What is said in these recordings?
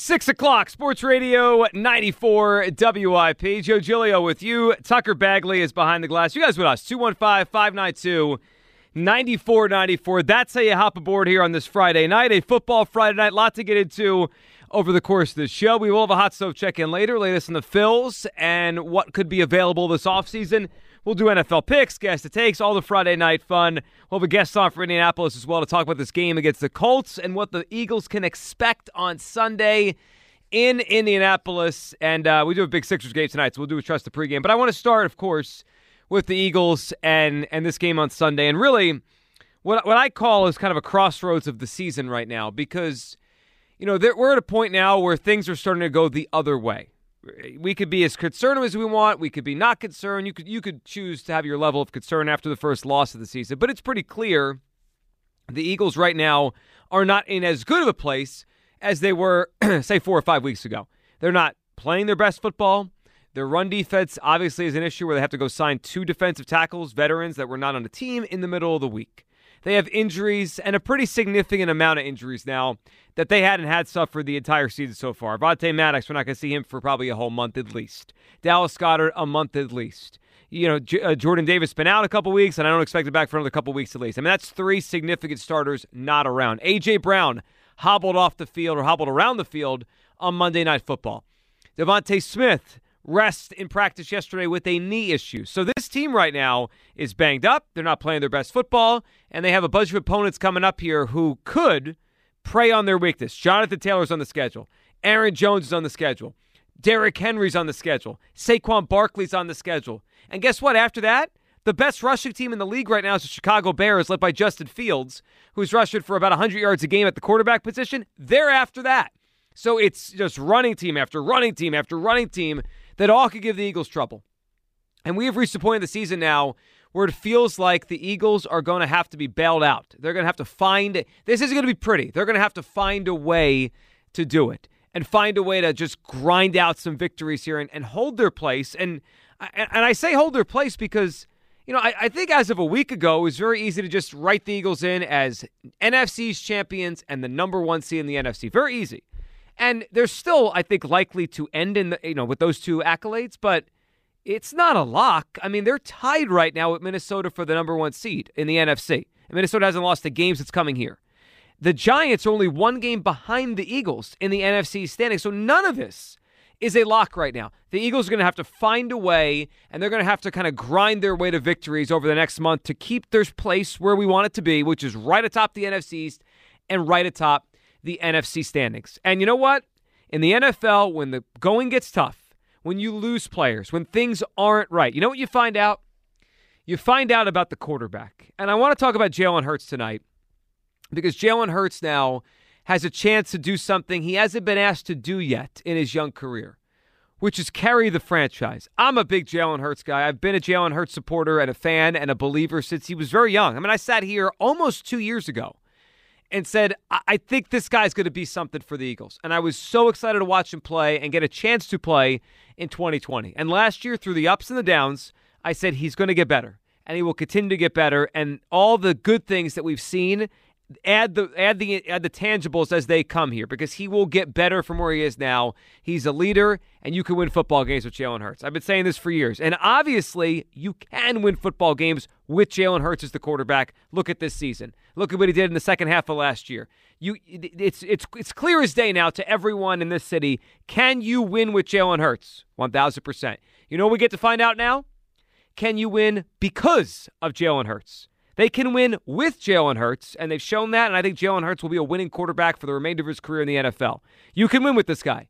Six o'clock, Sports Radio 94 WIP. Joe Giglio with you. Tucker Bagley is behind the glass. You guys with us, 215 592 9494. That's how you hop aboard here on this Friday night, a football Friday night. Lot to get into over the course of the show. We will have a hot stove check in later, latest in the Phils and what could be available this offseason. We'll do NFL picks, guest it takes, all the Friday night fun. We'll have a guest on for Indianapolis as well to talk about this game against the Colts and what the Eagles can expect on Sunday in Indianapolis. And uh, we do a big Sixers game tonight, so we'll do a trust the pregame. But I want to start, of course, with the Eagles and and this game on Sunday. And really, what what I call is kind of a crossroads of the season right now because you know we're at a point now where things are starting to go the other way we could be as concerned as we want. We could be not concerned. You could you could choose to have your level of concern after the first loss of the season. But it's pretty clear the Eagles right now are not in as good of a place as they were, say, four or five weeks ago. They're not playing their best football. Their run defense obviously is an issue where they have to go sign two defensive tackles, veterans that were not on the team in the middle of the week. They have injuries and a pretty significant amount of injuries now that they hadn't had suffered the entire season so far. Vontae Maddox, we're not going to see him for probably a whole month at least. Dallas Goedert, a month at least. You know, J- uh, Jordan Davis been out a couple weeks, and I don't expect him back for another couple weeks at least. I mean, that's three significant starters not around. A.J. Brown hobbled off the field or hobbled around the field on Monday Night Football. DeVonta Smith rest in practice yesterday with a knee issue. So this team right now is banged up. They're not playing their best football, and they have a bunch of opponents coming up here who could prey on their weakness. Jonathan Taylor's on the schedule. Aaron Jones is on the schedule. Derrick Henry's on the schedule. Saquon Barkley's on the schedule. And guess what? After that, the best rushing team in the league right now is the Chicago Bears, led by Justin Fields, who's rushing for about 100 yards a game at the quarterback position. They're after that. So it's just running team after running team after running team that all could give the Eagles trouble. And we have reached a point in the season now where it feels like the Eagles are going to have to be bailed out. They're going to have to find this isn't going to be pretty. They're going to have to find a way to do it and find a way to just grind out some victories here and, and hold their place. And and I say hold their place because you know I, I think as of a week ago it was very easy to just write the Eagles in as NFC's champions and the number one seed in the NFC. Very easy. And they're still, I think, likely to end in the, you know, with those two accolades, but it's not a lock. I mean, they're tied right now with Minnesota for the number one seed in the NFC. And Minnesota hasn't lost the games that's coming here. The Giants are only one game behind the Eagles in the NFC standing. So none of this is a lock right now. The Eagles are going to have to find a way, and they're going to have to kind of grind their way to victories over the next month to keep their place where we want it to be, which is right atop the NFC East and right atop the NFC standings. And you know what? In the NFL, when the going gets tough, when you lose players, when things aren't right, you know what you find out? You find out about the quarterback. And I want to talk about Jalen Hurts tonight because Jalen Hurts now has a chance to do something he hasn't been asked to do yet in his young career, which is carry the franchise. I'm a big Jalen Hurts guy. I've been a Jalen Hurts supporter and a fan and a believer since he was very young. I mean, I sat here almost two years ago and said, I, think this guy's going to be something for the Eagles. And I was so excited to watch him play and get a chance to play in 2020. And last year, through the ups and the downs, I said he's going to get better and he will continue to get better. And all the good things that we've seen add the add the add the tangibles as they come here because he will get better from where he is now. He's a leader, and you can win football games with Jalen Hurts. I've been saying this for years, and obviously you can win football games with Jalen Hurts as the quarterback. Look at this season. Look at what he did in the second half of last year. You, it's it's it's clear as day now to everyone in this city. Can you win with Jalen Hurts? One thousand percent. You know we get to find out now? Can you win because of Jalen Hurts? They can win with Jalen Hurts, and they've shown that. And I think Jalen Hurts will be a winning quarterback for the remainder of his career in the NFL. You can win with this guy.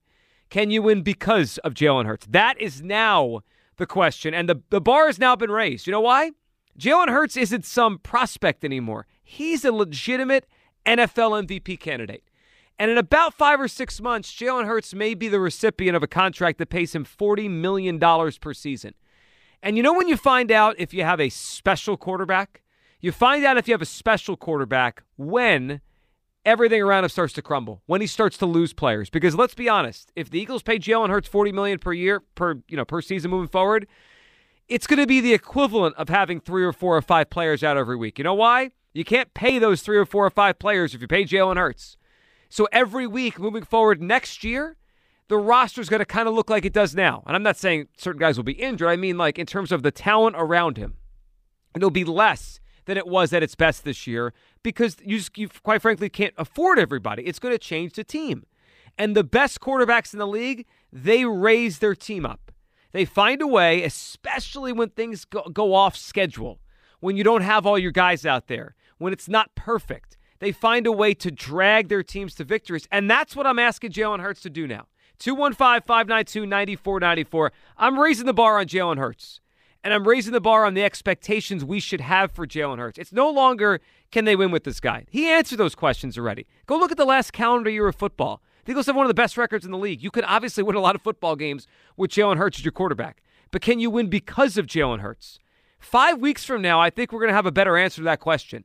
Can you win because of Jalen Hurts? That is now the question. And the, the bar has now been raised. You know why? Jalen Hurts isn't some prospect anymore. He's a legitimate NFL MVP candidate. And in about five or six months, Jalen Hurts may be the recipient of a contract that pays him $40 million per season. And you know when you find out if you have a special quarterback? You find out if you have a special quarterback when everything around him starts to crumble, when he starts to lose players. Because let's be honest, if the Eagles pay Jalen Hurts forty million per year per you know per season moving forward, it's going to be the equivalent of having three or four or five players out every week. You know why? You can't pay those three or four or five players if you pay Jalen Hurts. So every week moving forward next year, the roster is going to kind of look like it does now. And I'm not saying certain guys will be injured. I mean, like in terms of the talent around him, it'll be less than it was at its best this year because you, just, you quite frankly can't afford everybody. It's going to change the team. And the best quarterbacks in the league, they raise their team up. They find a way, especially when things go, go off schedule, when you don't have all your guys out there, when it's not perfect. They find a way to drag their teams to victories. And that's what I'm asking Jalen Hurts to do now. 215 592 9494. I'm raising the bar on Jalen Hurts. And I'm raising the bar on the expectations we should have for Jalen Hurts. It's no longer can they win with this guy. He answered those questions already. Go look at the last calendar year of football. The Eagles have one of the best records in the league. You could obviously win a lot of football games with Jalen Hurts as your quarterback. But can you win because of Jalen Hurts? Five weeks from now, I think we're going to have a better answer to that question.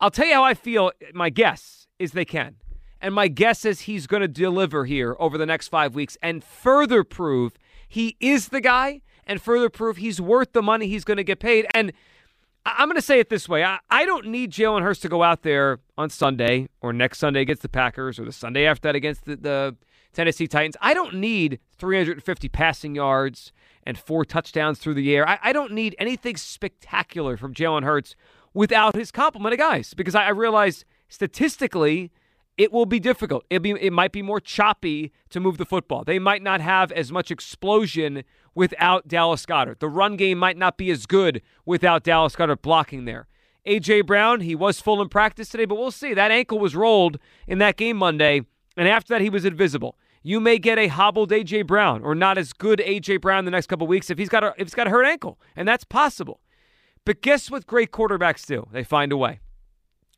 I'll tell you how I feel. My guess is they can. And my guess is he's going to deliver here over the next five weeks and further prove he is the guy and further prove he's worth the money he's going to get paid. And I'm going to say it this way I, I don't need Jalen Hurts to go out there on Sunday or next Sunday against the Packers or the Sunday after that against the, the Tennessee Titans. I don't need 350 passing yards and four touchdowns through the air. I, I don't need anything spectacular from Jalen Hurts without his complement of guys because I, I realize statistically it will be difficult. It be it might be more choppy to move the football. They might not have as much explosion without Dallas Goedert. The run game might not be as good without Dallas Goedert blocking there. AJ Brown, he was full in practice today, but we'll see. That ankle was rolled in that game Monday, and after that he was invisible. You may get a hobbled AJ Brown or not as good AJ Brown the next couple weeks if he's got a if he's got a hurt ankle, and that's possible. But guess what great quarterbacks do? They find a way.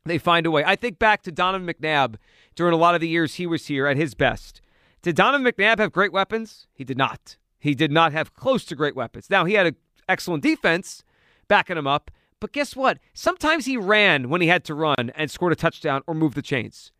They find a way. I think back to Donovan McNabb during a lot of the years he was here at his best. Did Donovan McNabb have great weapons? He did not. He did not have close to great weapons. Now, he had an excellent defense backing him up, but guess what? Sometimes he ran when he had to run and scored a touchdown or moved the chains.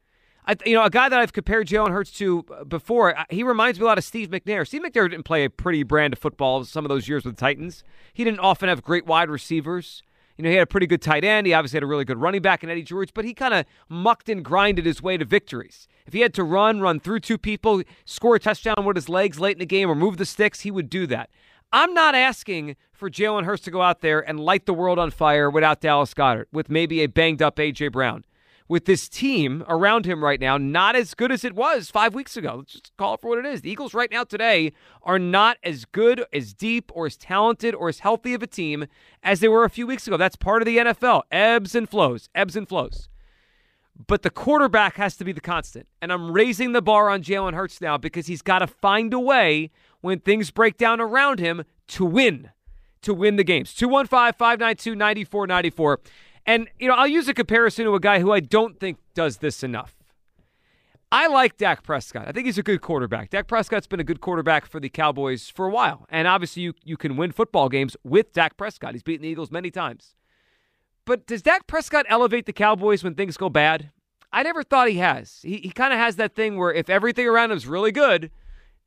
I, you know, a guy that I've compared Jalen Hurts to uh, before, he reminds me a lot of Steve McNair. Steve McNair didn't play a pretty brand of football some of those years with the Titans. He didn't often have great wide receivers. You know, he had a pretty good tight end. He obviously had a really good running back in Eddie George, but he kind of mucked and grinded his way to victories. If he had to run, run through two people, score a touchdown with his legs late in the game, or move the sticks, he would do that. I'm not asking for Jalen Hurts to go out there and light the world on fire without Dallas Goedert, with maybe a banged up A.J. Brown with this team around him right now not as good as it was five weeks ago. Let's just call it for what it is. The Eagles right now today are not as good, as deep, or as talented, or as healthy of a team as they were a few weeks ago. That's part of the NFL. Ebbs and flows, ebbs and flows. But the quarterback has to be the constant. And I'm raising the bar on Jalen Hurts now because he's got to find a way when things break down around him to win, to win the games. 215 592 9494. And, you know, I'll use a comparison to a guy who I don't think does this enough. I like Dak Prescott. I think he's a good quarterback. Dak Prescott's been a good quarterback for the Cowboys for a while. And obviously, you, you can win football games with Dak Prescott. He's beaten the Eagles many times. But does Dak Prescott elevate the Cowboys when things go bad? I never thought he has. He, he kind of has that thing where if everything around him is really good,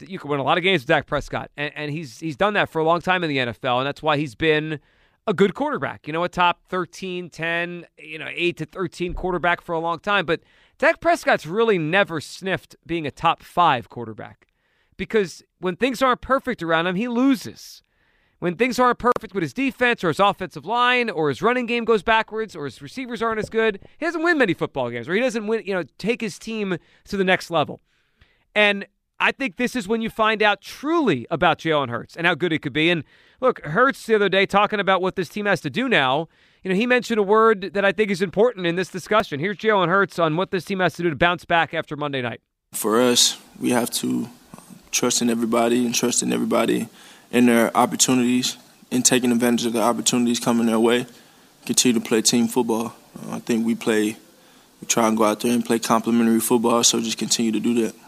you can win a lot of games with Dak Prescott. And, and he's, he's done that for a long time in the NFL. And that's why he's been a good quarterback. You know, a top 13, 10, you know, 8 to 13 quarterback for a long time. But Dak Prescott's really never sniffed being a top five quarterback because when things aren't perfect around him, he loses. When things aren't perfect with his defense or his offensive line or his running game goes backwards or his receivers aren't as good, he doesn't win many football games or he doesn't win, you know, take his team to the next level. And I think this is when you find out truly about Jalen Hurts and how good he could be. And look, Hurts the other day talking about what this team has to do now. You know, he mentioned a word that I think is important in this discussion. Here's Jalen Hurts on what this team has to do to bounce back after Monday night. For us, we have to trust in everybody and trust in everybody in their opportunities and taking advantage of the opportunities coming their way. Continue to play team football. Uh, I think we play, we try and go out there and play complementary football. So just continue to do that.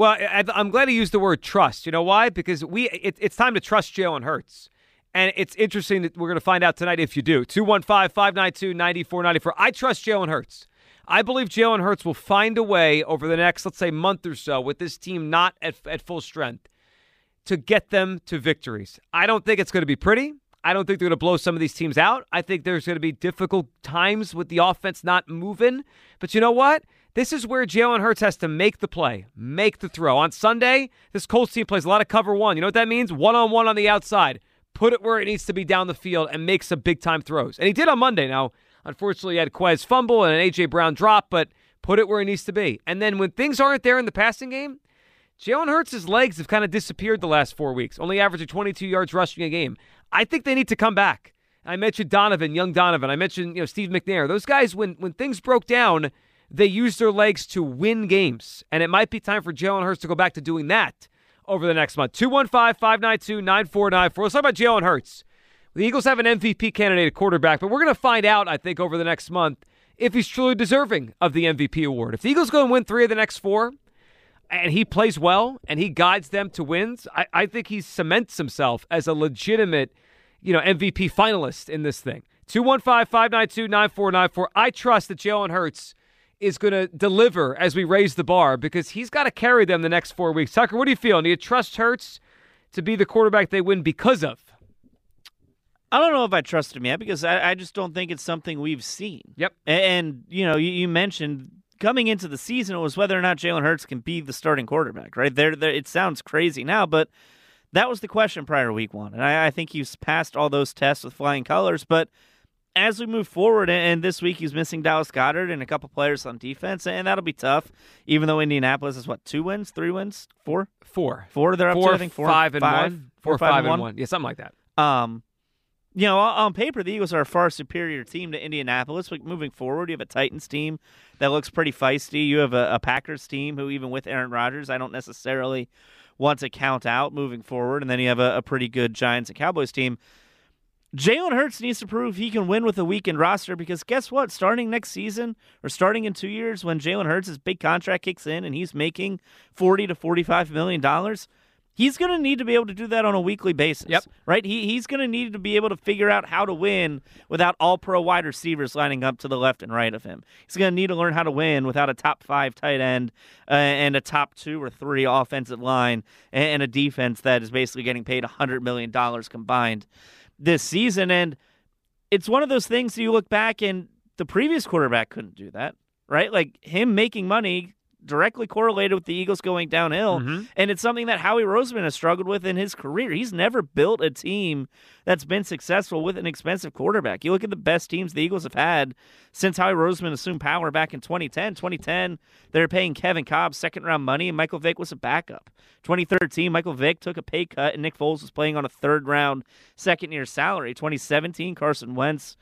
Well, I, am glad he used the word trust. You know why? Because we it, it's time to trust Jalen Hurts. And it's interesting that we're going to find out tonight if you do. 215 592 9494. I trust Jalen Hurts. I believe Jalen Hurts will find a way over the next, let's say, month or so with this team not at, at full strength to get them to victories. I don't think it's going to be pretty. I don't think they're going to blow some of these teams out. I think there's going to be difficult times with the offense not moving. But you know what? This is where Jalen Hurts has to make the play, make the throw. On Sunday, this Colts team plays a lot of cover one. You know what that means? One on one on the outside. Put it where it needs to be down the field and make some big time throws. And he did on Monday. Now, unfortunately, he had Quez fumble and an A.J. Brown drop, but put it where it needs to be. And then when things aren't there in the passing game, Jalen Hurts' legs have kind of disappeared the last four weeks, only averaging 22 yards rushing a game. I think they need to come back. I mentioned Donovan, young Donovan. I mentioned you know Steve McNair. Those guys, when when things broke down, they use their legs to win games, and it might be time for Jalen Hurts to go back to doing that over the next month. 215-592-9494. Let's talk about Jalen Hurts. The Eagles have an MVP candidate at quarterback, but we're going to find out, I think, over the next month if he's truly deserving of the MVP award. If the Eagles go and win three of the next four, and he plays well and he guides them to wins, I, I think he cements himself as a legitimate, you know, MVP finalist in this thing. 215-592-9494. I trust that Jalen Hurts is going to deliver as we raise the bar because he's got to carry them the next four weeks. Tucker, what do you feel? Do you trust Hurts to be the quarterback they win because of? I don't know if I trust him yet because I, I just don't think it's something we've seen. Yep. And, and you know, you, you mentioned coming into the season, it was whether or not Jalen Hurts can be the starting quarterback, right? There, there, it sounds crazy now, but that was the question prior to week one. And I, I think he's passed all those tests with flying colors. But as we move forward, and this week he's missing Dallas Goedert and a couple players on defense, and that'll be tough, even though Indianapolis is what, two wins, three wins, four? Four. Four they're up four, to, I think four, five and five, one. Four, Four, five, five and one. one. Yeah, something like that. Um, you know, on paper, the Eagles are a far superior team to Indianapolis. But moving forward, you have a Titans team that looks pretty feisty. You have a, a Packers team who, even with Aaron Rodgers, I don't necessarily want to count out moving forward. And then you have a, a pretty good Giants and Cowboys team. Jalen Hurts needs to prove he can win with a weakened roster because guess what? Starting next season or starting in two years, when Jalen Hurts' big contract kicks in and he's making forty to forty-five million dollars, he's going to need to be able to do that on a weekly basis. Yep. Right? He, he's going to need to be able to figure out how to win without all pro wide receivers lining up to the left and right of him. He's going to need to learn how to win without a top five tight end uh, and a top two or three offensive line and, and a defense that is basically getting paid $100 million combined this season. And it's one of those things you look back and the previous quarterback couldn't do that, right? Like him making money directly correlated with the Eagles going downhill. Mhm. And it's something that Howie Roseman has struggled with in his career. He's never built a team that's been successful with an expensive quarterback. You look at the best teams the Eagles have had since Howie Roseman assumed power back in 2010. 2010, they were paying Kevin Kolb second round money, and Michael Vick was a backup. 2013, Michael Vick took a pay cut, and Nick Foles was playing on a third round second year salary. 2017, Carson Wentz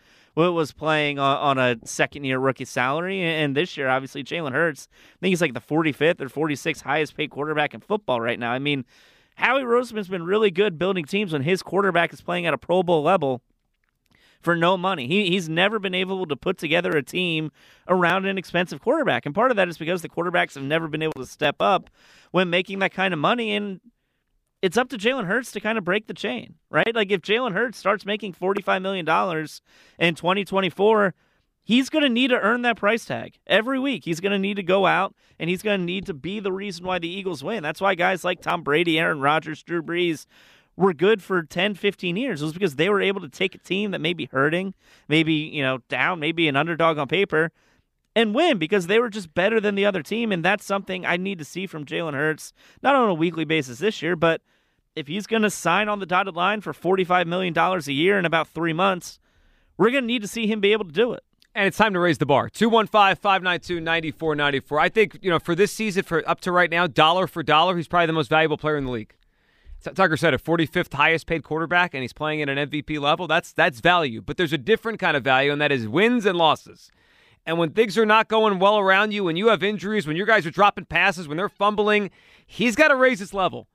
was playing on, on a second year rookie salary. And this year, obviously, Jalen Hurts, I think he's like the 45th or 46th highest paid quarterback in football right now. I mean, Howie Roseman's been really good building teams when his quarterback is playing at a Pro Bowl level for no money. He, he's never been able to put together a team around an expensive quarterback. And part of that is because the quarterbacks have never been able to step up when making that kind of money. And it's up to Jalen Hurts to kind of break the chain, right? Like if Jalen Hurts starts making $45 million in 2024, he's going to need to earn that price tag every week. He's going to need to go out and he's going to need to be the reason why the Eagles win. That's why guys like Tom Brady, Aaron Rodgers, Drew Brees were good for 10, 15 years. It was because they were able to take a team that may be hurting, maybe, you know, down, maybe an underdog on paper, and win because they were just better than the other team. And that's something I need to see from Jalen Hurts, not on a weekly basis this year, but if he's going to sign on the dotted line for $45 million a year in about three months, we're going to need to see him be able to do it. And it's time to raise the bar. 215 592 9494. I think, you know, for this season, for up to right now, dollar for dollar, he's probably the most valuable player in the league. Tucker said a 45th highest paid quarterback, and he's playing at an MVP level. That's that's value, but there's a different kind of value, and that is wins and losses. And when things are not going well around you, when you have injuries, when your guys are dropping passes, when they're fumbling, he's got to raise his level.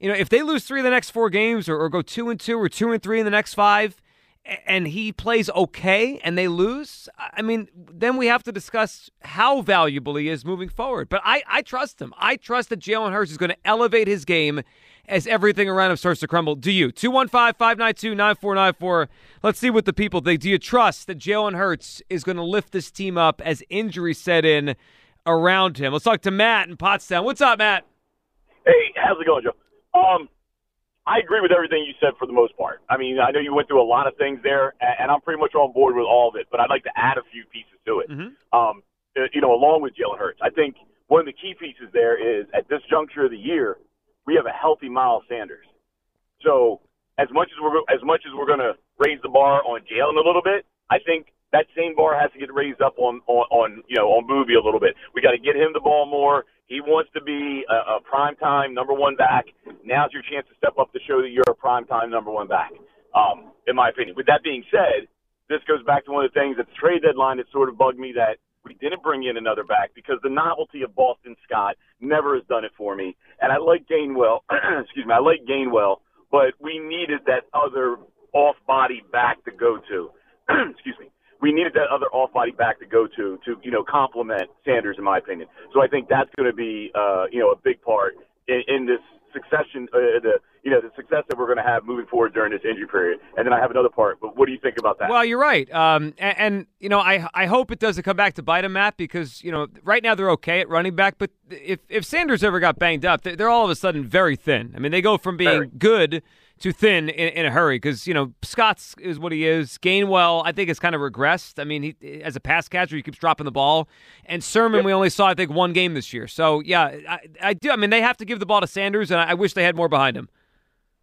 You know, if they lose three of the next four games, or, or go two and two, or two and three in the next five, and he plays okay, and they lose, I mean, then we have to discuss how valuable he is moving forward. But I, I trust him. I trust that Jalen Hurts is going to elevate his game as everything around him starts to crumble. Do you? 215 592 9494. Let's see what the people think. Do you trust that Jalen Hurts is going to lift this team up as injuries set in around him? Let's talk to Matt in Pottstown. What's up, Matt? Hey, how's it going, Joe? Um, I agree with everything you said for the most part. I mean, I know you went through a lot of things there, and I'm pretty much on board with all of it. But I'd like to add a few pieces to it. Mhm. Um, you know, along with Jalen Hurts. I think one of the key pieces there is at this juncture of the year, we have a healthy Miles Sanders. So as much as we're as much as we're going to raise the bar on Jalen a little bit, I think that same bar has to get raised up on on, on you know on Boobie a little bit. We got to get him the ball more. He wants to be a, a prime time number one back. Now's your chance to step up to show that you're a prime time number one back. Um, in my opinion. With that being said, this goes back to one of the things at the trade deadline that sort of bugged me that we didn't bring in another back because the novelty of Boston Scott never has done it for me. And I like Gainwell. excuse me. I like Gainwell, but we needed that other off-body back to go to. excuse me we needed that other off-body back to go to to you know complement Sanders, in my opinion. So I think that's going to be uh, you know a big part in, in this succession, uh, the you know the success that we're going to have moving forward during this injury period. And then I have another part, but what do you think about that? Well, you're right, um, and, and, you know I I hope it doesn't come back to bite them, Matt, because you know right now they're okay at running back, but if if Sanders ever got banged up, they're all of a sudden very thin. I mean, they go from being very. good to thin in, in a hurry because you know Scott's is what he is. Gainwell, I think, has kind of regressed. I mean, he as a pass catcher, he keeps dropping the ball. And Sermon, yep. we only saw I think one game this year. So yeah, I, I, do. I mean, they have to give the ball to Sanders, and I, I wish they had more behind him.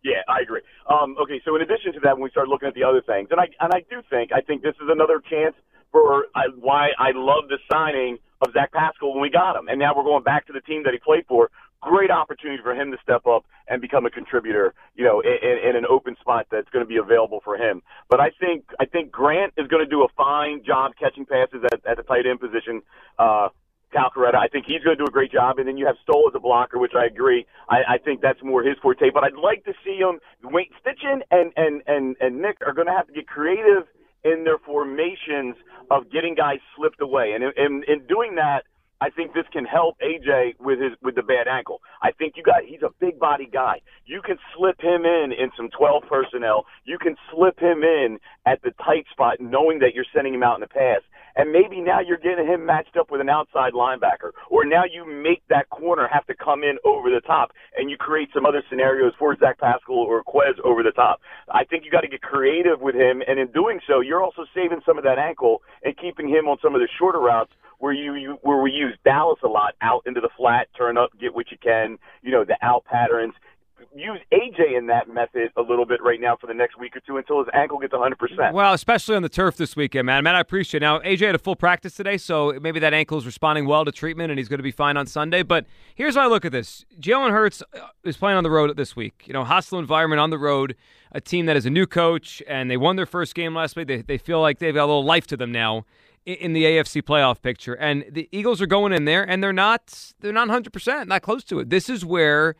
Yeah, I agree. Um, okay, so in addition to that, when we start looking at the other things, and I and I do think I think this is another chance for I, why I love the signing of Zach Pascal when we got him, and now we're going back to the team that he played for great opportunity for him to step up and become a contributor, you know, in, in an open spot that's going to be available for him. But I think I think Grant is going to do a fine job catching passes at, at the tight end position. Uh, Calcaterra, I think he's going to do a great job. And then you have Stoll as a blocker, which I agree. I, I think that's more his forte. But I'd like to see him. Wait, Steichen and and and and Nick are going to have to get creative in their formations of getting guys slipped away. And in, in, in doing that I think this can help AJ with his with the bad ankle. I think you got he's a big body guy. You can slip him in in some 12 personnel. You can slip him in at the tight spot knowing that you're sending him out in the pass. And maybe now you're getting him matched up with an outside linebacker. Or now you make that corner have to come in over the top and you create some other scenarios for Zach Pascal or Quez over the top. I think you got to get creative with him and in doing so you're also saving some of that ankle and keeping him on some of the shorter routes where you, you where we use Dallas a lot out into the flat, turn up, get what you can, you know, the out patterns. Use AJ in that method a little bit right now for the next week or two until his ankle gets 100%. Well, especially on the turf this weekend, man. Man, I appreciate it. Now, AJ had a full practice today, so maybe that ankle is responding well to treatment and he's going to be fine on Sunday. But here's how I look at this Jalen Hurts uh, is playing on the road this week. You know, hostile environment on the road, a team that is a new coach, and they won their first game last week. They, they feel like they've got a little life to them now in the AFC playoff picture. And the Eagles are going in there and they're not they're not 100%, not close to it. This is where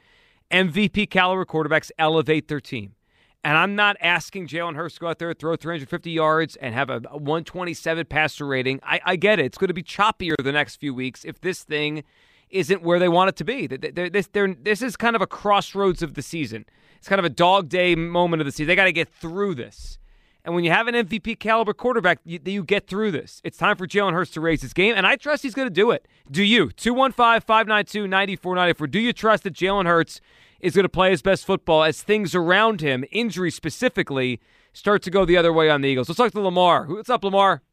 MVP caliber quarterbacks elevate their team. And I'm not asking Jalen Hurts to go out there, throw 350 yards, and have a 127 passer rating. I, I get it. It's going to be choppier the next few weeks if this thing isn't where they want it to be. This, this is kind of a crossroads of the season. It's kind of a dog day moment of the season. They got to get through this. And when you have an MVP caliber quarterback, you, you get through this. It's time for Jalen Hurts to raise his game, and I trust he's going to do it. Do you? 215 592 9494. Do you trust that Jalen Hurts is going to play his best football as things around him, injury specifically, start to go the other way on the Eagles? Let's talk to Lamar. What's up, Lamar?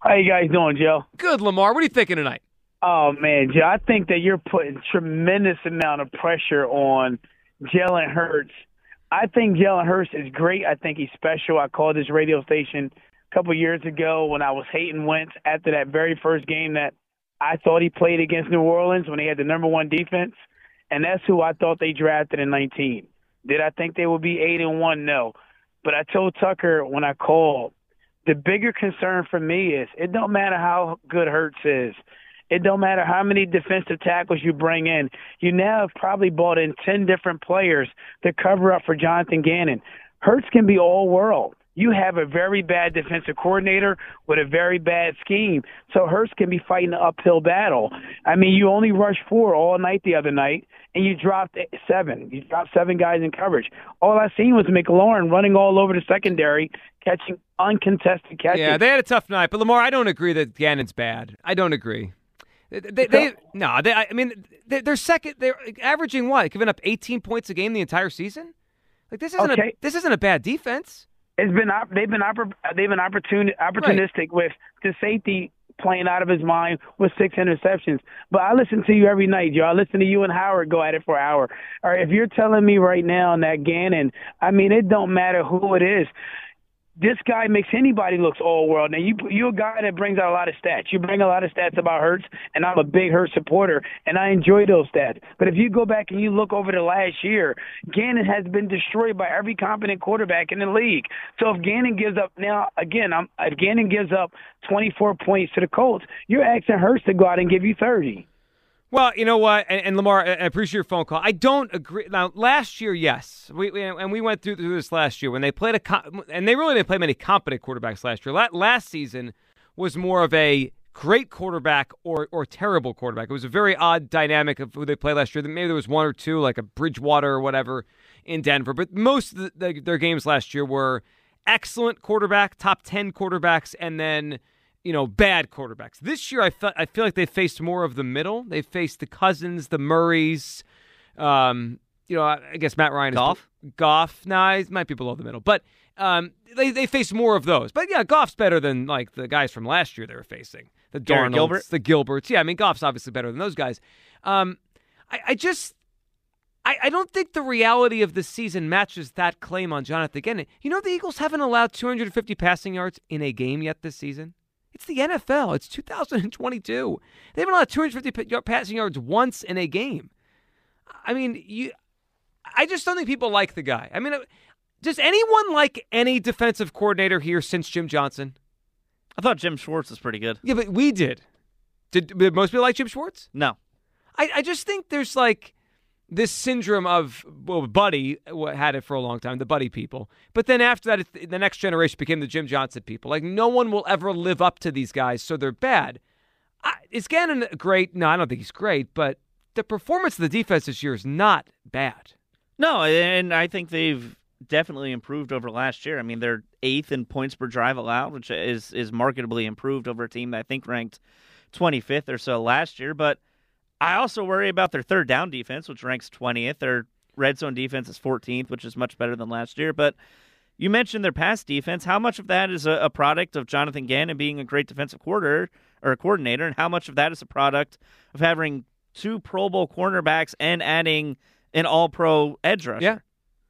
How you guys doing, Joe? Good, Lamar. What are you thinking tonight? Oh man, Joe, I think that you're putting tremendous amount of pressure on Jalen Hurts I think Jalen Hurts is great. I think he's special. I called this radio station a couple years ago when I was hating Wentz after that very first game that I thought he played against New Orleans when they had the number one defense, and that's who I thought they drafted in 19. Did I think they would be eight and one? No, but I told Tucker when I called, the bigger concern for me is it don't matter how good Hurts is. It don't matter how many defensive tackles you bring in. You now have probably brought in 10 different players to cover up for Jonathan Gannon. Hurts can be all world. You have a very bad defensive coordinator with a very bad scheme. So Hurts can be fighting an uphill battle. I mean, you only rushed four all night the other night, and you dropped seven. You dropped seven guys in coverage. All I seen was McLaurin running all over the secondary, catching uncontested catches. Yeah, they had a tough night. But Lamar, I don't agree that Gannon's bad. I don't agree. They, they, no, they, I mean, they, are second. They're averaging what? Giving up 18 points a game the entire season. Like this isn't okay. a this isn't a bad defense. It's been they've been they've been opportun, opportunistic right. with the safety playing out of his mind with six interceptions. But I listen to you every night, Joe. I listen to you and Howard go at it for an hour. Right, if you're telling me right now that Gannon, I mean, it don't matter who it is this guy makes anybody looks all world. Now you you're a guy that brings out a lot of stats. You bring a lot of stats about Hurts, and I'm a big Hurts supporter, and I enjoy those stats. But if you go back and you look over the last year, Gannon has been destroyed by every competent quarterback in the league. So if Gannon gives up now again, I'm, if Gannon gives up 24 points to the Colts, you're asking Hurts to go out and give you 30. Well, you know what, and, and, Lamar, I appreciate your phone call. I don't agree. Now, last year, yes, we, we and we went through, through, this last year when they played a and they really didn't play many competent quarterbacks last year. last season was more of a great quarterback or or terrible quarterback. It was a very odd dynamic of who they played last year. Maybe there was one or two, like a Bridgewater or whatever, in Denver. But most of the, the, their games last year were excellent quarterback, top ten quarterbacks, and then you know, bad quarterbacks. This year, I felt I feel like they faced more of the middle. They faced the Cousins, the Murrays. Um, you know, I guess Matt Ryan Goff. is Goff. Nah, he might be below the middle, but um, they they face more of those. But yeah, Goff's better than like the guys from last year they were facing. The Darnolds, Gilbert? the Gilberts. Yeah, I mean Goff's obviously better than those guys. Um, I, I just I, I don't think the reality of the season matches that claim on Jonathan Gannon. You know, the Eagles haven't allowed 250 passing yards in a game yet this season. It's the NFL. It's 2022. They haven't allowed 250 passing yards once in a game. I mean, you. I just don't think people like the guy. I mean, uh, does anyone like any defensive coordinator here since Jim Johnson? I thought Jim Schwartz was pretty good. Yeah, but we did. Did, did most people like Jim Schwartz? No. I, I just think there's like this syndrome of well, Buddy had it for a long time, the Buddy people. But then after that, the next generation became the Jim Johnson people. Like no one will ever live up to these guys, so they're bad. I, is Gannon great? No, I don't think he's great, but the performance of the defense this year is not bad. No, and I think they've definitely improved over last year. I mean, they're eighth in points per drive allowed, which is is markedly improved over a team that I think ranked 25th or so last year, but I also worry about their third down defense, which ranks 20th. Their red zone defense is 14th, which is much better than last year. But you mentioned their pass defense. How much of that is a, a product of Jonathan Gannon being a great defensive quarter or a coordinator, and how much of that is a product of having two Pro Bowl cornerbacks and adding an All Pro edge rusher? Yeah,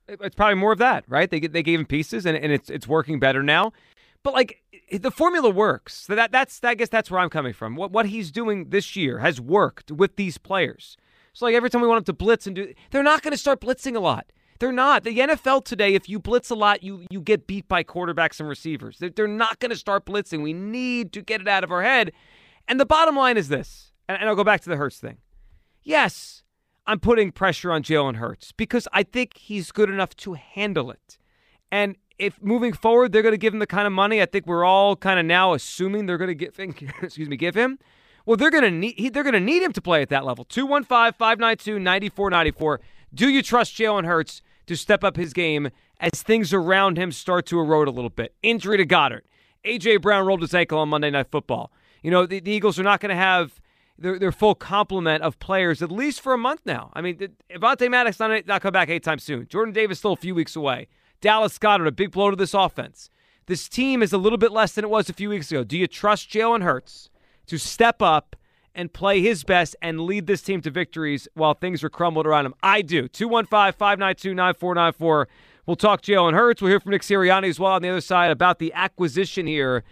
it's probably more of that, right? They they gave him pieces, and, and it's it's working better now. But like the formula works. So that that's I guess that's where I'm coming from. What what he's doing this year has worked with these players. So like every time we want them to blitz and do, they're not going to start blitzing a lot. They're not. The NFL today, if you blitz a lot, you you get beat by quarterbacks and receivers. They're, they're not going to start blitzing. We need to get it out of our head. And the bottom line is this, and, and I'll go back to the Hurts thing. Yes, I'm putting pressure on Jalen Hurts because I think he's good enough to handle it. And if moving forward they're going to give him the kind of money I think we're all kind of now assuming they're going to give excuse me give him, well they're going to need they're going to need him to play at that level. 215-592-9494. Do you trust Jalen Hurts to step up his game as things around him start to erode a little bit? Injury to Goedert. AJ Brown rolled his ankle on Monday Night Football. You know the, the Eagles are not going to have their, their full complement of players at least for a month now. I mean, Avonte Maddox not not come back anytime soon. Jordan Davis still a few weeks away. Dallas Goedert, a big blow to this offense. This team is a little bit less than it was a few weeks ago. Do you trust Jalen Hurts to step up and play his best and lead this team to victories while things are crumbled around him? I do. 215 592 9494. We'll talk Jalen Hurts. We'll hear from Nick Sirianni as well on the other side about the acquisition here.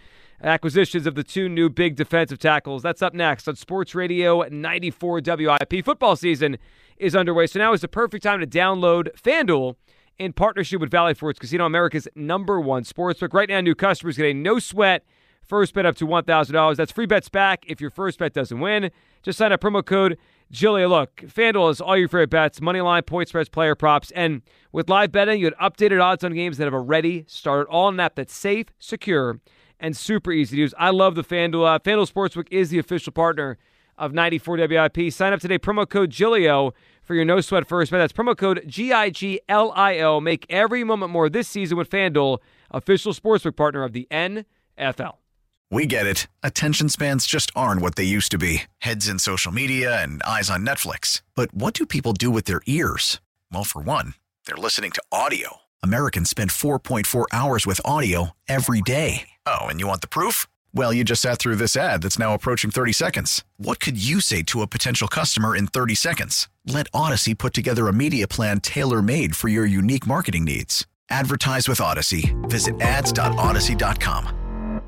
Acquisitions of the two new big defensive tackles. That's up next on Sports Radio 94 WIP. Football season is underway, so now is the perfect time to download FanDuel in partnership with Valley Forge Casino, America's number one sportsbook. Right now, new customers get a no sweat first bet up to $1,000. That's free bets back if your first bet doesn't win. Just sign up promo code Giglio. Look, FanDuel is all your favorite bets, money line, point spreads, player props, and with live betting, you get updated odds on games that have already started. All in an app that's safe, secure, and super easy to use. I love the FanDuel app. FanDuel Sportsbook is the official partner of 94 WIP. Sign up today, promo code Giglio for your no sweat first bet. That's promo code G I G L I O. Make every moment more this season with FanDuel, official sportsbook partner of the NFL. We get it. Attention spans just aren't what they used to be heads in social media and eyes on Netflix. But what do people do with their ears? Well, for one, they're listening to audio. Americans spend 4.4 hours with audio every day. Oh, and you want the proof? Well, you just sat through this ad that's now approaching 30 seconds. What could you say to a potential customer in 30 seconds? Let Odyssey put together a media plan tailor made for your unique marketing needs. Advertise with Odyssey. Visit ads.odyssey.com.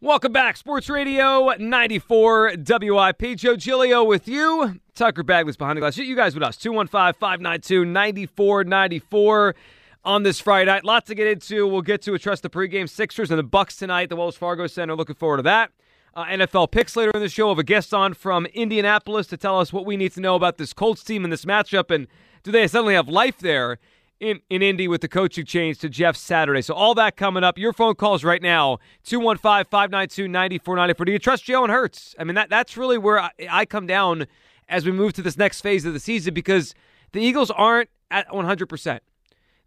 Welcome back, Sports Radio 94 WIP. Joe Giglio with you. Tucker Bagley's behind the glass. You guys with us. 215 592 9494 on this Friday night. Lots to get into. We'll get to a trust the pregame Sixers and the Bucks tonight the Wells Fargo Center. Looking forward to that. Uh, NFL picks later in the show. Have a guest on from Indianapolis to tell us what we need to know about this Colts team and this matchup, and do they suddenly have life there in, in Indy with the coaching change to Jeff Saturday. So all that coming up. Your phone calls right now, 215-592-9494. Do you trust Jalen Hurts? I mean, that that's really where I, I come down as we move to this next phase of the season because the Eagles aren't at 100%.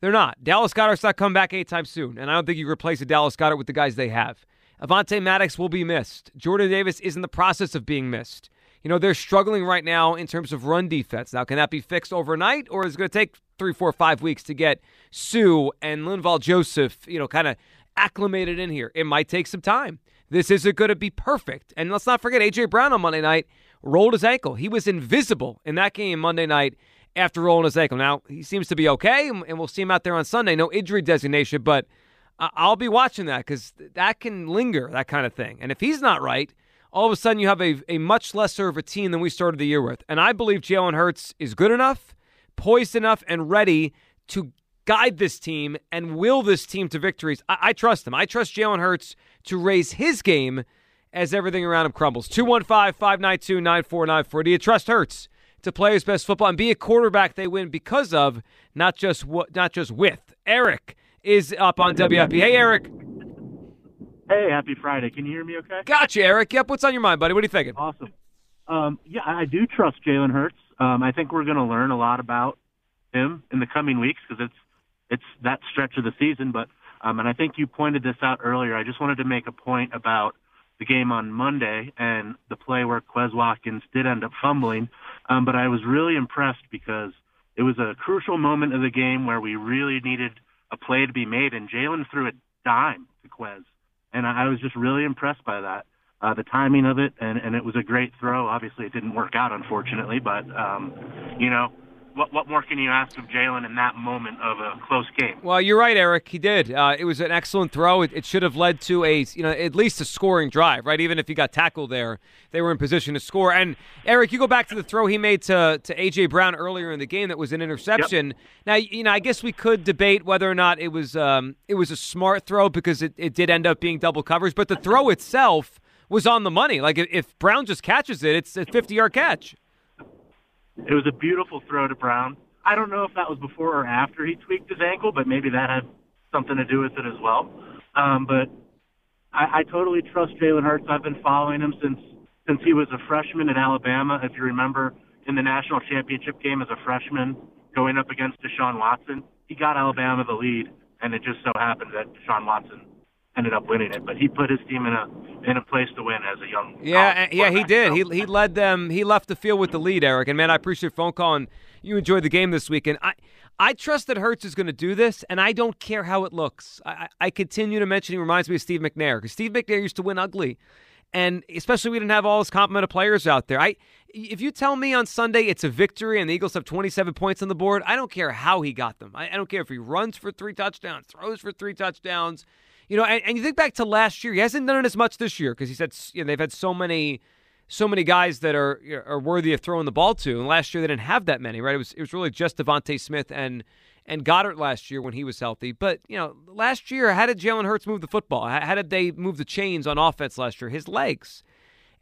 They're not. Dallas Goedert's not coming back anytime soon, and I don't think you replace a Dallas Goedert with the guys they have. Avonte Maddox will be missed. Jordan Davis is in the process of being missed. You know, they're struggling right now in terms of run defense. Now, can that be fixed overnight, or is it going to take three, four, five weeks to get Suh and Linval Joseph, you know, kind of acclimated in here? It might take some time. This isn't going to be perfect. And let's not forget, A.J. Brown on Monday night rolled his ankle. He was invisible in that game Monday night after rolling his ankle. Now, he seems to be okay, and we'll see him out there on Sunday. No injury designation, but I'll be watching that because that can linger, that kind of thing. And if he's not right, all of a sudden you have a, a much lesser of a team than we started the year with. And I believe Jalen Hurts is good enough, poised enough, and ready to guide this team and will this team to victories. I, I trust him. I trust Jalen Hurts to raise his game as everything around him crumbles. 215 592 9494. Do you trust Hurts? To play his best football and be a quarterback they win because of, not just what, not just with. Eric is up on WIP. Hey, Eric. Hey, happy Friday. Can you hear me okay? Gotcha, Eric. Yep. What's on your mind, buddy? What are you thinking? Awesome. Um, yeah, I do trust Jalen Hurts. Um, I think we're going to learn a lot about him in the coming weeks because it's it's that stretch of the season. But um, and I think you pointed this out earlier. I just wanted to make a point about the game on Monday and the play where Quez Watkins did end up fumbling. Um, but I was really impressed because it was a crucial moment of the game where we really needed a play to be made, and Jalen threw a dime to Quez, and I was just really impressed by that. Uh, the timing of it, and, and it was a great throw. Obviously, it didn't work out, unfortunately, but um, you know, what what more can you ask of Jalen in that moment of a close game? Well, you're right, Eric. He did. Uh, it was an excellent throw. It, it, should have led to a you know at least a scoring drive, right? Even if he got tackled there, they were in position to score. And Eric, you go back to the throw he made to to AJ Brown earlier in the game that was an interception. Yep. Now, you know, I guess we could debate whether or not it was um, it was a smart throw because it, it did end up being double coverage, but the throw itself was on the money. Like if Brown just catches it, it's a 50 yard catch. It was a beautiful throw to Brown. I don't know if that was before or after he tweaked his ankle, but maybe that had something to do with it as well. Um, but I, I totally trust Jalen Hurts. I've been following him since since he was a freshman at Alabama. If you remember, in the national championship game as a freshman, going up against Deshaun Watson, he got Alabama the lead, and it just so happened that Deshaun Watson ended up winning it. But he put his team in a in a place to win as a young. Yeah, yeah, he did. He he led them. He left the field with the lead, Eric. And man, I appreciate your phone call and you enjoyed the game this weekend. I I trust that Hurts is going to do this, and I don't care how it looks. I, I continue to mention he reminds me of Steve McNair because Steve McNair used to win ugly. And especially we didn't have all his complement of players out there. I, if you tell me on Sunday it's a victory and the Eagles have 27 points on the board, I don't care how he got them. I, I don't care if he runs for three touchdowns, throws for three touchdowns. You know, and, and you think back to last year, he hasn't done it as much this year because he said you know, they've had so many so many guys that are are worthy of throwing the ball to. And last year they didn't have that many, right? It was it was really just DeVonta Smith and and Goedert last year when he was healthy. But you know, last year, how did Jalen Hurts move the football? How did they move the chains on offense last year? His legs.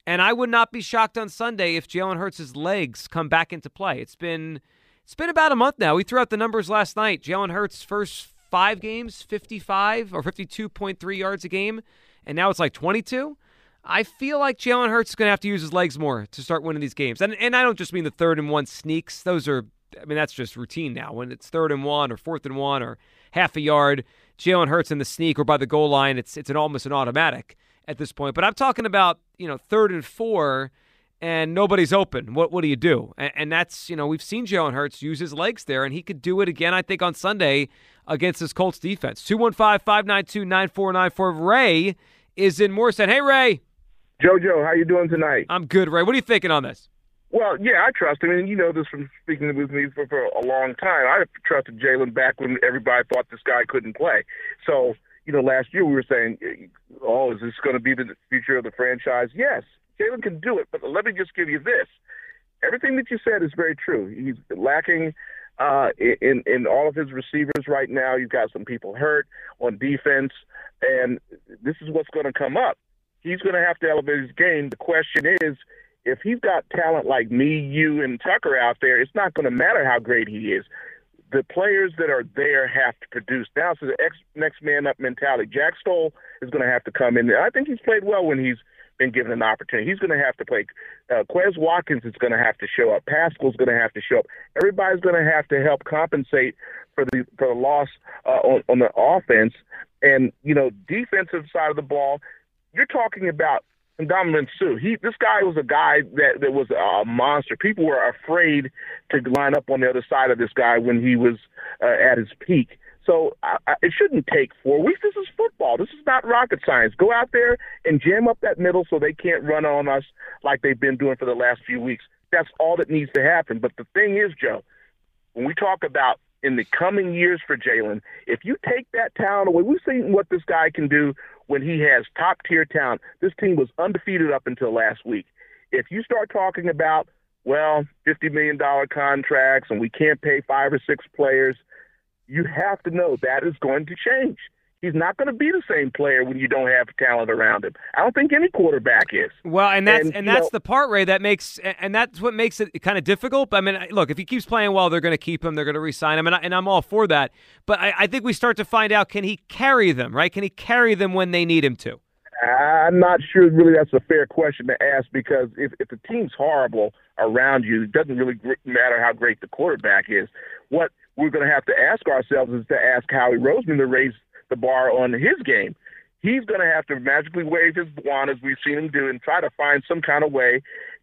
And I would not be shocked on Sunday if Jalen Hurts' legs come back into play. It's been it's been about a month now. We threw out the numbers last night. Jalen Hurts' first five games, 55 or 52.3 yards a game, and now it's like 22. I feel like Jalen Hurts is going to have to use his legs more to start winning these games. And and I don't just mean the third and one sneaks. Those are, I mean, that's just routine now. When it's third and one or fourth and one or half a yard, Jalen Hurts in the sneak or by the goal line, it's it's an almost an automatic at this point. But I'm talking about you know third and four and nobody's open. What what do you do? And, and that's you know we've seen Jalen Hurts use his legs there, and he could do it again. I think on Sunday against this Colts defense. 215-592-9494. Ray is in Morristown. Hey, Ray. JoJo, how you doing tonight? I'm good, Ray. What are you thinking on this? Well, yeah, I trust him, and you know this from speaking with me for, for a long time. I trusted Jalen back when everybody thought this guy couldn't play. So, you know, last year we were saying, "Oh, is this going to be the future of the franchise?" Yes, Jalen can do it, but let me just give you this: everything that you said is very true. He's lacking uh, in in all of his receivers right now. You've got some people hurt on defense, and this is what's going to come up. He's going to have to elevate his game. The question is if he's got talent like me, you, and Tucker out there, it's not going to matter how great he is. The players that are there have to produce. Now, so the ex, next man up mentality. Jack Stoll is going to have to come in. I think he's played well when he's been given an opportunity. He's going to have to play. Uh, Quez Watkins is going to have to show up. Pascal's going to have to show up. Everybody's going to have to help compensate for the for the loss uh, on, on the offense. And you know, defensive side of the ball, you're talking about Ndamukong Suh. He, this guy was a guy that, that was a monster. People were afraid to line up on the other side of this guy when he was uh, at his peak. So I, I, it shouldn't take four weeks. This is football. This is not rocket science. Go out there and jam up that middle so they can't run on us like they've been doing for the last few weeks. That's all that needs to happen. But the thing is, Joe, when we talk about in the coming years for Jalen, if you take that talent away, we've seen what this guy can do when he has top tier talent. This team was undefeated up until last week. If you start talking about, well, $50 million contracts and we can't pay five or six players, you have to know that is going to change. He's not going to be the same player when you don't have talent around him. I don't think any quarterback is. Well, and that's and, and that's know, the part, Ray, that makes and that's what makes it kind of difficult. I mean, look, if he keeps playing well, they're going to keep him. They're going to re-sign him, and, I, and I'm all for that. But I, I think we start to find out: can he carry them? Right? Can he carry them when they need him to? I'm not sure. Really, that's a fair question to ask because if if the team's horrible around you, it doesn't really matter how great the quarterback is. What we're going to have to ask ourselves is to ask Howie Roseman to raise the bar on his game. He's going to have to magically wave his wand, as we've seen him do, and try to find some kind of way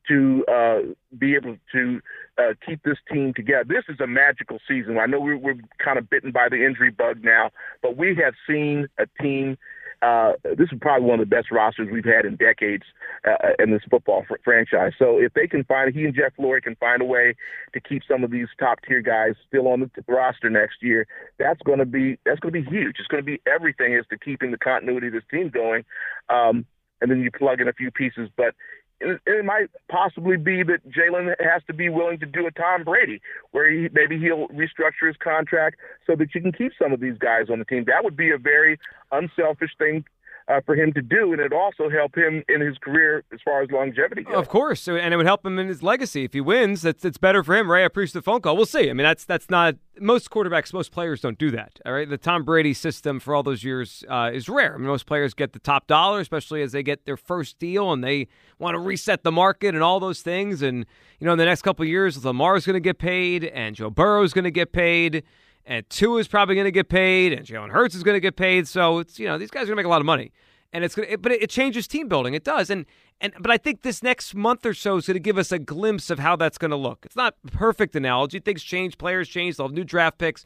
to uh, be able to uh, keep this team together. This is a magical season. I know we're, we're kind of bitten by the injury bug now, but we have seen a team uh, this is probably one of the best rosters we've had in decades uh, in this football fr- franchise. So if they can find, he and Jeff Lurie can find a way to keep some of these top tier guys still on the t- roster next year, that's going to be that's going to be huge. It's going to be everything as to keeping the continuity of this team going. Um, and then you plug in a few pieces, but it, might possibly be that Jalen has to be willing to do a Tom Brady, where he, maybe he'll restructure his contract so that you can keep some of these guys on the team. That would be a very unselfish thing uh, for him to do, and it also help him in his career as far as longevity goes. Of course, and it would help him in his legacy if he wins. That's it's better for him. right? I appreciate the phone call. We'll see. I mean, that's that's not most quarterbacks, most players don't do that. All right, the Tom Brady system for all those years uh, is rare. I mean, most players get the top dollar, especially as they get their first deal and they want to reset the market and all those things. And you know, in the next couple years, Lamar's going to get paid, and Joe Burrow's going to get paid and Tua is probably going to get paid, and Jalen Hurts is going to get paid. So it's you know these guys are going to make a lot of money and it's gonna, but it changes team building. It does, and and but I think this next month or so is going to give us a glimpse of how that's going to look. It's not perfect analogy. Things change, players change. They'll have new draft picks,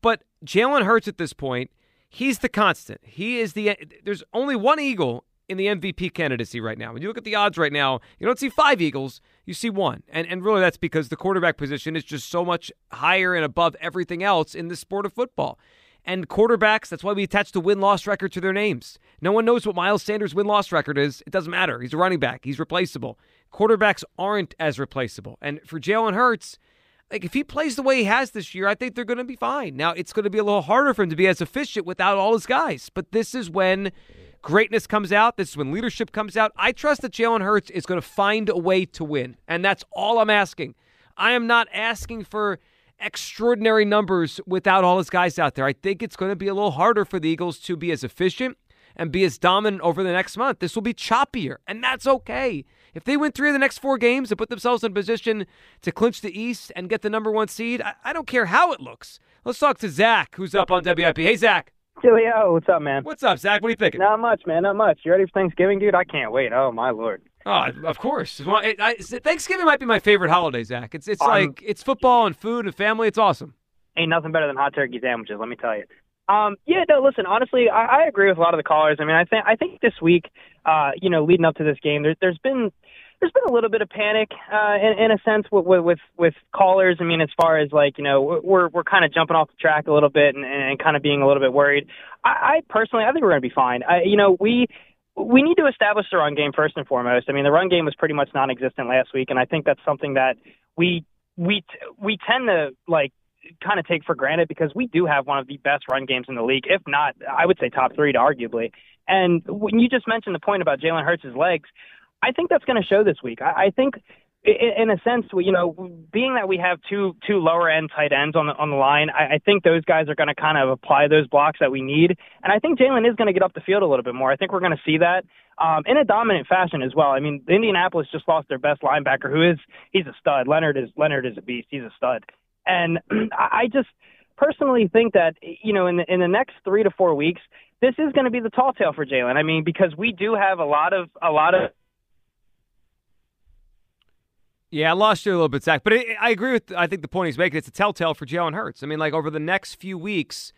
but Jalen Hurts at this point, he's the constant. He is the. There's only one Eagle in the MVP candidacy right now. When you look at the odds right now, you don't see five Eagles, you see one. And and really that's because the quarterback position is just so much higher and above everything else in the sport of football. And quarterbacks, that's why we attach the win loss record to their names. No one knows what Miles Sanders' win loss record is. It doesn't matter. He's a running back, he's replaceable. Quarterbacks aren't as replaceable. And for Jalen Hurts, like if he plays the way he has this year, I think they're going to be fine. Now, it's going to be a little harder for him to be as efficient without all his guys. But this is when greatness comes out. This is when leadership comes out. I trust that Jalen Hurts is going to find a way to win. And that's all I'm asking. I am not asking for extraordinary numbers without all his guys out there. I think it's going to be a little harder for the Eagles to be as efficient and be as dominant over the next month. This will be choppier, and that's okay. If they win three of the next four games and put themselves in position to clinch the East and get the number one seed, I, I don't care how it looks. Let's talk to Zach, who's up on WIP. Hey, Zach. Julio, what's up, man? What's up, Zach? What are you thinking? Not much, man. Not much. You ready for Thanksgiving, dude? I can't wait. Oh my lord. Oh, of course. Well, it, I, Thanksgiving might be my favorite holiday, Zach. It's it's um, like it's football and food and family. It's awesome. Ain't nothing better than hot turkey sandwiches. Let me tell you. Um, yeah, no, listen, honestly, I, I agree with a lot of the callers. I mean, I think I think this week, uh, you know, leading up to this game, there, there's been there's been a little bit of panic uh, in, in a sense with, with with callers. I mean, as far as like you know, we're we're kind of jumping off the track a little bit and, and kind of being a little bit worried. I, I personally, I think we're going to be fine. I, you know, we we need to establish the run game first and foremost. I mean, the run game was pretty much non-existent last week, and I think that's something that we we we tend to like kind of take for granted because we do have one of the best run games in the league, if not, I would say top three to arguably. And when you just mentioned the point about Jalen Hurts' legs, I think that's going to show this week. I, I think in a sense, you know, being that we have two two lower end tight ends on the on the line, I, I think those guys are going to kind of apply those blocks that we need, and I think Jalen is going to get up the field a little bit more. I think we're going to see that um, in a dominant fashion as well. I mean, Indianapolis just lost their best linebacker, who is he's a stud. Leonard is Leonard is a beast. He's a stud, and I just personally think that you know in the in the next three to four weeks, this is going to be the tall tale for Jalen. I mean, because we do have a lot of a lot of Yeah, I lost you a little bit, Zach. But it, I agree with. I think the point he's making. It's a telltale for Jalen Hurts. I mean, like over the next few weeks,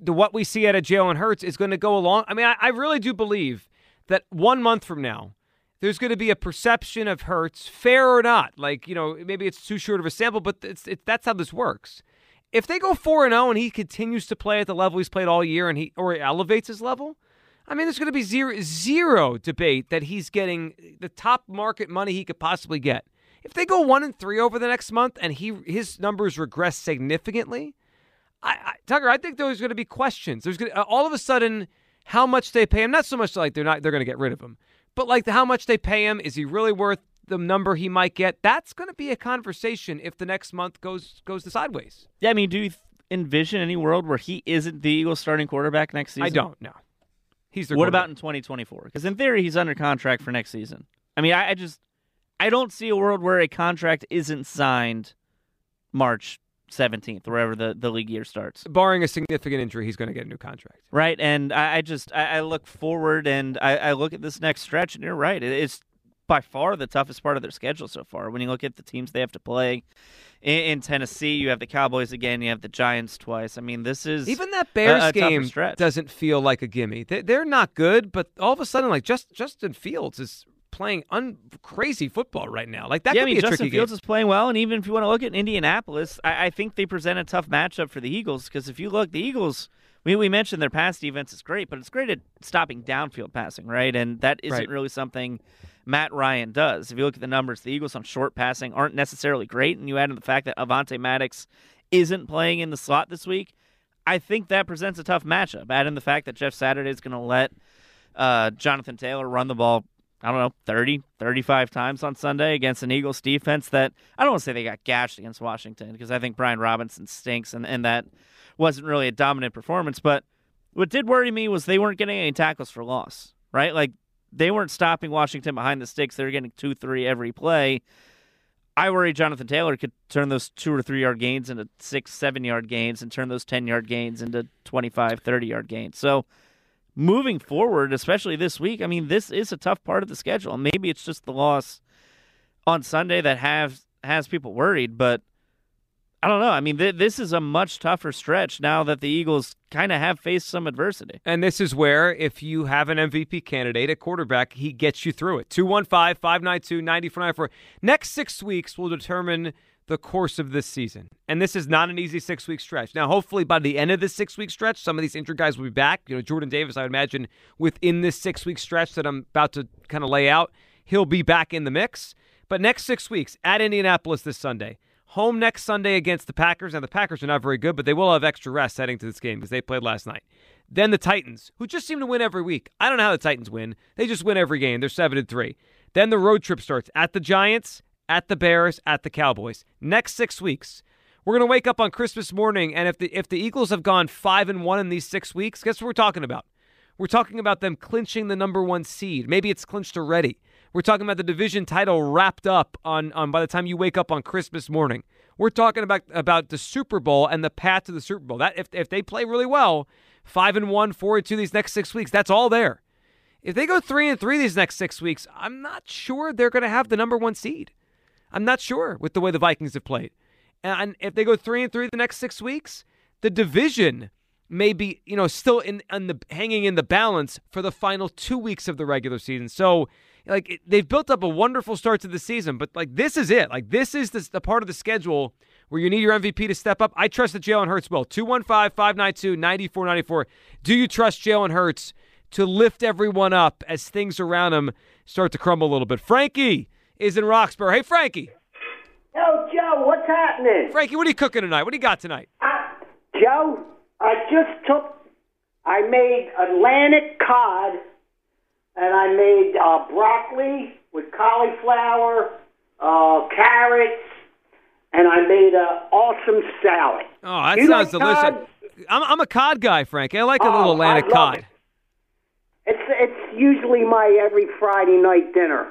the what we see out of Jalen Hurts is going to go along. I mean, I, I really do believe that one month from now, there's going to be a perception of Hurts, fair or not. Like you know, maybe it's too short of a sample, but it's, it's that's how this works. If they go four and zero and he continues to play at the level he's played all year, and he or he elevates his level, I mean, there's going to be zero zero debate that he's getting the top market money he could possibly get. If they go one and three over the next month and he his numbers regress significantly, I, I, Tucker, I think there's going to be questions. There's to, all of a sudden how much they pay him. Not so much like they're not they're going to get rid of him, but like the, how much they pay him. Is he really worth the number he might get? That's going to be a conversation if the next month goes goes the sideways. Yeah, I mean, do you envision any world where he isn't the Eagles starting quarterback next season? I don't. know. He's what about in 2024? Because in theory, he's under contract for next season. I mean, I, I just I don't see a world where a contract isn't signed March 17th, wherever the, the league year starts. Barring a significant injury, he's going to get a new contract. Right. And I, I just, I, I, look forward and I, I, look at this next stretch, and you're right. It's by far the toughest part of their schedule so far. When you look at the teams they have to play in, in Tennessee, you have the Cowboys again, you have the Giants twice. I mean, this is even that Bears a, a game doesn't feel like a gimme. They, they're not good, but all of a sudden, like just Justin Fields is playing un- crazy football right now. Like that yeah, could I mean, be a Justin tricky Fields game. is playing well, and even if you want to look at Indianapolis, I, I think they present a tough matchup for the Eagles because if you look, the Eagles. We, we mentioned their pass defense is great, but it's great at stopping downfield passing, right? And that isn't Right. really something Matt Ryan does. If you look at the numbers, the Eagles on short passing aren't necessarily great, and you add in the fact that Avonte Maddox isn't playing in the slot this week, I think that presents a tough matchup. Add in the fact that Jeff Saturday is going to let uh, Jonathan Taylor run the ball, I don't know, 30, 35 times on Sunday against an Eagles defense that I don't want to say they got gashed against Washington because I think Brian Robinson stinks and, and that wasn't really a dominant performance. But what did worry me was they weren't getting any tackles for loss, right? Like they weren't stopping Washington behind the sticks. They were getting two, three every play. I worry Jonathan Taylor could turn those two or three yard gains into six, seven yard gains and turn those 10 yard gains into 25, 30 yard gains. So moving forward, especially this week, I mean, this is a tough part of the schedule. Maybe it's just the loss on Sunday that have has people worried, but I don't know. I mean, th- this is a much tougher stretch now that the Eagles kind of have faced some adversity. And this is where, if you have an MVP candidate at quarterback, he gets you through it. 215 592 9494. Next six weeks will determine the course of this season. And this is not an easy six week stretch. Now, hopefully, by the end of this six week stretch, some of these injured guys will be back. You know, Jordan Davis, I would imagine, within this six week stretch that I'm about to kind of lay out, he'll be back in the mix. But next six weeks at Indianapolis this Sunday, home next Sunday against the Packers. Now, the Packers are not very good, but they will have extra rest heading to this game because they played last night. Then the Titans, who just seem to win every week. I don't know how the Titans win. They just win every game. They're 7 and 3. Then the road trip starts at the Giants, at the Bears, at the Cowboys. Next 6 weeks. We're going to wake up on Christmas morning and if the if the Eagles have gone 5 and 1 in these 6 weeks, guess what we're talking about? We're talking about them clinching the number 1 seed. Maybe it's clinched already. We're talking about the division title wrapped up on, on by the time you wake up on Christmas morning. We're talking about about the Super Bowl and the path to the Super Bowl. That if if they play really well, five and one, four and two these next six weeks, that's all there. If they go three and three these next six weeks, I'm not sure they're going to have the number one seed. I'm not sure with the way the Vikings have played. And if they go three and three the next six weeks, the division may be, you know, still in, in the hanging in the balance for the final two weeks of the regular season. So, like, they've built up a wonderful start to the season, but like this is it. Like this is the, the part of the schedule where you need your MVP to step up. I trust that Jalen Hurts will. 215-592-9494. Do you trust Jalen Hurts to lift everyone up as things around him start to crumble a little bit? Frankie is in Roxborough. Hey, Frankie. Yo, Joe, what's happening? Frankie, what are you cooking tonight? What do you got tonight? Uh, Joe, I just took, I made Atlantic cod, and I made uh, broccoli with cauliflower, uh, carrots, and I made an awesome salad. Oh, that You sounds like delicious. I'm, I'm a cod guy, Frankie. I like a Oh, little Atlantic cod. it. It's it's usually my every Friday night dinner.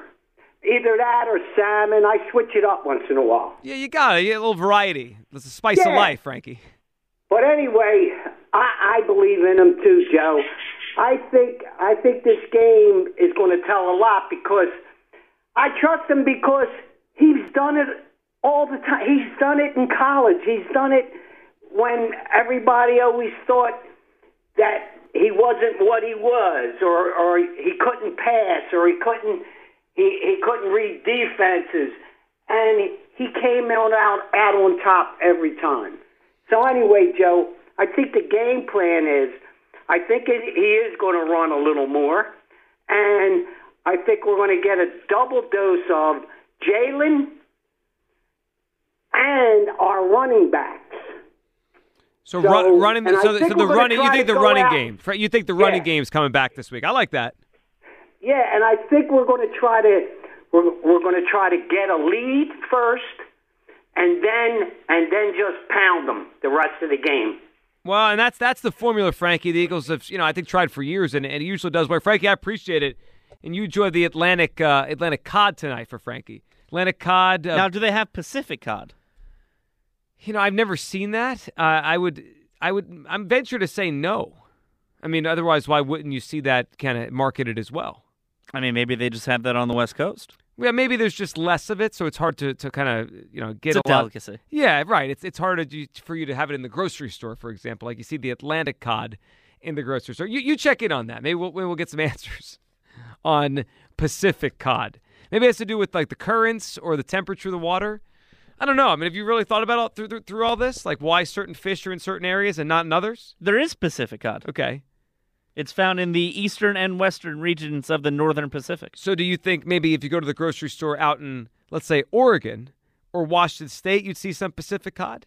Either that or salmon. I switch it up once in a while. Yeah, you got it. You get a little variety. It's the spice of life, Frankie. But anyway, I, I believe in him too, Joe. I think I think this game is going to tell a lot because I trust him because he's done it all the time. He's done it in college. He's done it when everybody always thought that he wasn't what he was, or or he couldn't pass, or he couldn't he he couldn't read defenses, and he came out out, on top every time. So anyway, Joe, I think the game plan is, I think it, he is going to run a little more, and I think we're going to get a double dose of Jalen and our running backs. So, So, run, running. So, the- so the running. You think the running out- game? You think the running Yeah. game's coming back this week? I like that. Yeah, and I think we're going to try to we're, we're going to try to get a lead first, and then and then just pound them the rest of the game. Well, and that's that's the formula, Frankie. The Eagles have, you know, I think tried for years, and, and it usually does work. Frankie, I appreciate it, and you enjoy the Atlantic uh, Atlantic cod tonight for Frankie. Atlantic cod. Uh, Now, do they have Pacific cod? You know, I've never seen that. Uh, I would, I would, I'm venture to say no. I mean, otherwise, why wouldn't you see that kind of marketed as well? I mean, maybe they just have that on the West Coast. Yeah, maybe there's just less of it, so it's hard to, to kind of you know get It's a lot- delicacy. Yeah, right. It's it's harder to, for you to have it in the grocery store, for example. Like you see the Atlantic cod in the grocery store. You you check in on that. Maybe we'll maybe we'll get some answers on Pacific cod. Maybe it has to do with like the currents or the temperature of the water. I don't know. I mean, have you really thought about all, through, through through all this, like why certain fish are in certain areas and not in others? There is Pacific cod. Okay. It's found in the eastern and western regions of the northern Pacific. So do you think maybe if you go to the grocery store out in let's say Oregon or Washington State, you'd see some Pacific cod?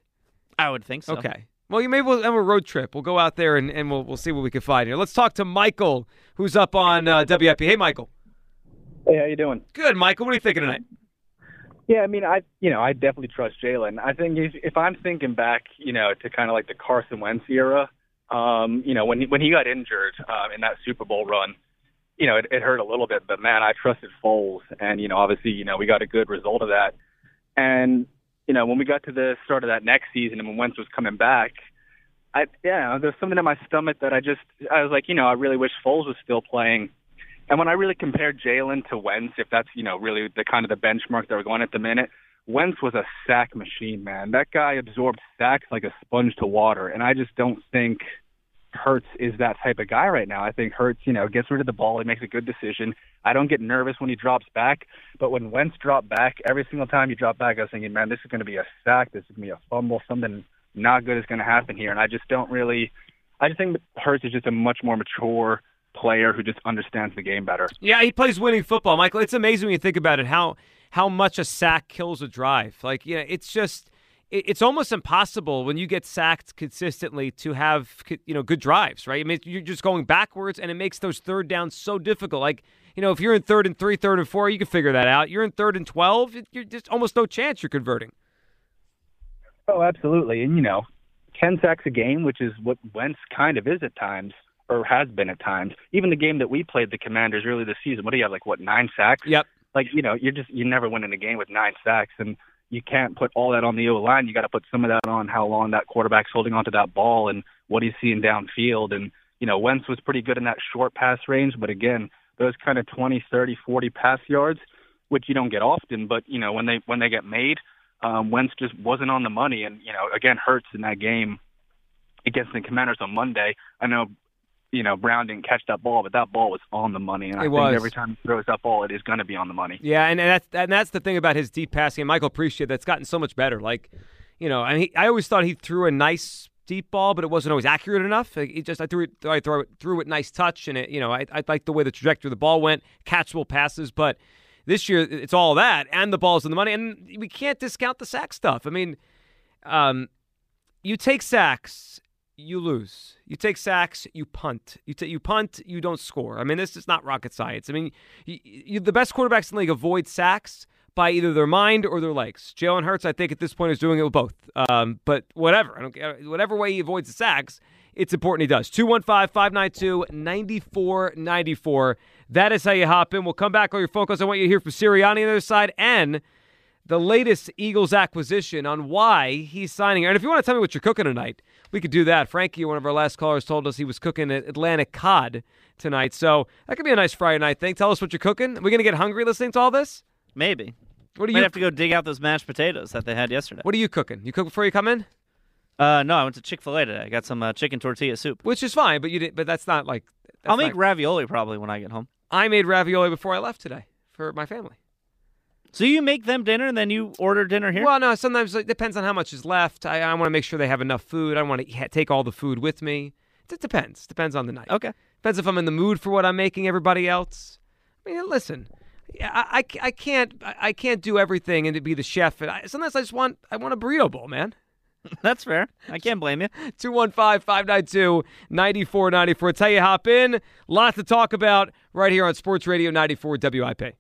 I would think so. Okay. Well, you maybe we'll have a road trip. We'll go out there and, and we'll we'll see what we can find here. Let's talk to Michael, who's up on uh, WIP. Hey, Michael. Hey, how you doing? Good, Michael. What are you thinking tonight? Yeah, I mean, I you know I definitely trust Jalen. I think if, if I'm thinking back, you know, to kind of like the Carson Wentz era, um, you know, when when he got injured um, in that Super Bowl run, you know, it, it hurt a little bit, but man, I trusted Foles, and you know, obviously, you know, we got a good result of that. And you know, when we got to the start of that next season, and when Wentz was coming back, I yeah, there's something in my stomach that I just I was like, you know, I really wish Foles was still playing. And when I really compared Jalen to Wentz, if that's you know really the kind of the benchmark that we're going at the minute, Wentz was a sack machine, man. That guy absorbed sacks like a sponge to water, and I just don't think Hurts is that type of guy right now. I think Hurts, you know, gets rid of the ball, he makes a good decision. I don't get nervous when he drops back, but when Wentz dropped back, every single time he dropped back, I was thinking, man, this is going to be a sack, this is going to be a fumble, something not good is going to happen here, and I just don't really. I just think Hurts is just a much more mature player who just understands the game better. Yeah, he plays winning football, Michael. It's amazing when you think about it how how much a sack kills a drive. Like, you know, it's just it's almost impossible when you get sacked consistently to have you know good drives, right? I mean, you're just going backwards, and it makes those third downs so difficult. Like, you know, if you're in third and three, third and four, you can figure that out. You're in third and twelve, you're just almost no chance you're converting. Oh, absolutely. And, you know, 10 sacks a game, which is what Wentz kind of is at times, or has been at times. Even the game that we played, the Commanders, early this season, what do you have, like, what, nine sacks? Yep. Like, you know, you're just, you never win in a game with nine sacks. And you can't put all that on the O line. You got to put some of that on how long that quarterback's holding onto that ball and what he's seeing downfield. And, you know, Wentz was pretty good in that short pass range. But again, those kind of 20, 30, 40 pass yards, which you don't get often, but, you know, when they, when they get made, um, Wentz just wasn't on the money. And, you know, again, Hurts in that game, against the Commanders on Monday. I know, you know, Brown didn't catch that ball, but that ball was on the money, and I It think was. every time he throws that ball, it is going to be on the money. Yeah, and, and that's and that's the thing about his deep passing. And Michael appreciate that's gotten so much better. Like, you know, and he, I always thought he threw a nice deep ball, but it wasn't always accurate enough. Like, He just I threw it, I threw it, threw it nice touch, and it, you know, I I like the way the trajectory of the ball went, catchable passes, but. This year, it's all that, and the ball's in the money, and we can't discount the sack stuff. I mean, um, you take sacks, you lose. You take sacks, you punt. You ta- you punt, you don't score. I mean, this is not rocket science. I mean, you, you, the best quarterbacks in the league avoid sacks by either their mind or their legs. Jalen Hurts, I think, at this point is doing it with both. Um, but whatever, I don't care. Whatever way he avoids the sacks, it's important he does. 215 592 9494. That is how you hop in. We'll come back on your phone calls. I want you to hear from Sirianni on the other side and the latest Eagles acquisition on why he's signing. And if you want to tell me what you're cooking tonight, we could do that. Frankie, one of our last callers, told us he was cooking Atlantic cod tonight. So that could be a nice Friday night thing. Tell us what you're cooking. Are we going to get hungry listening to all this? Maybe. What do Might you have to go dig out those mashed potatoes that they had yesterday. What are you cooking? You cook before you come in? Uh, no, I went to Chick Fil A today. I got some uh, chicken tortilla soup. Which is fine, but you didn't. But that's not like. that's I'll make not- ravioli probably when I get home. I made ravioli before I left today for my family. So you make them dinner and then you order dinner here? Well, no. Sometimes it depends on how much is left. I, I want to make sure they have enough food. I want to ha- take all the food with me. It depends. Depends on the night. Okay. Depends if I'm in the mood for what I'm making. Everybody else. I mean, listen. I, I, I can't I can't do everything and to be the chef. And I, sometimes I just want I want a burrito bowl, man. That's fair. I can't blame you. 215 592 9494. Tell you hop in. Lot to talk about right here on Sports Radio 94 WIP.